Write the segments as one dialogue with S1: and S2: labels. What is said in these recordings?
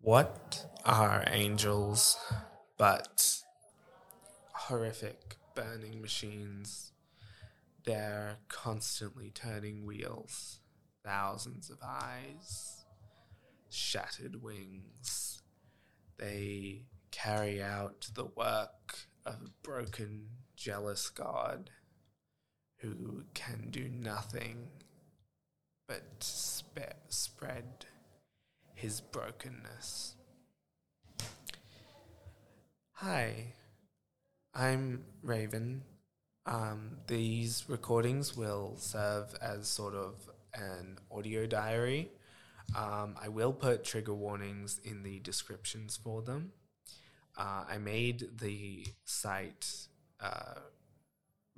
S1: What are angels but horrific burning machines? They're constantly turning wheels, thousands of eyes, shattered wings. They carry out the work of a broken, jealous God who can do nothing but spe- spread his brokenness. Hi, I'm Raven. Um, these recordings will serve as sort of an audio diary. Um, I will put trigger warnings in the descriptions for them. Uh, I made the site uh,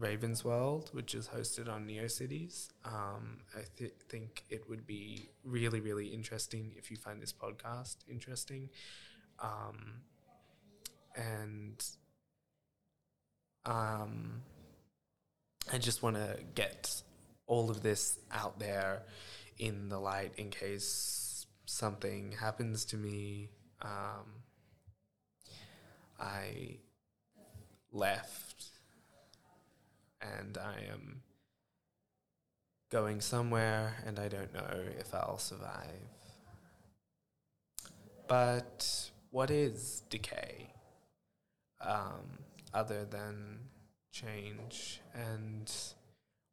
S1: Raven's World, which is hosted on NeoCities. Um, I th- think it would be really, really interesting if you find this podcast interesting. Um, and um, I just want to get all of this out there in the light in case something happens to me. Um, I left and I am going somewhere and I don't know if I'll survive. But what is decay um, other than change? And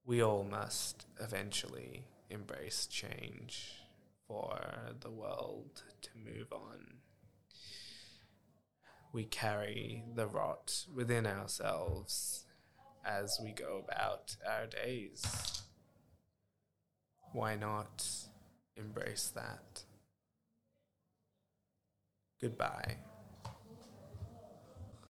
S1: we all must eventually embrace change for the world to move on. We carry the rot within ourselves as we go about our days. Why not embrace that? Goodbye.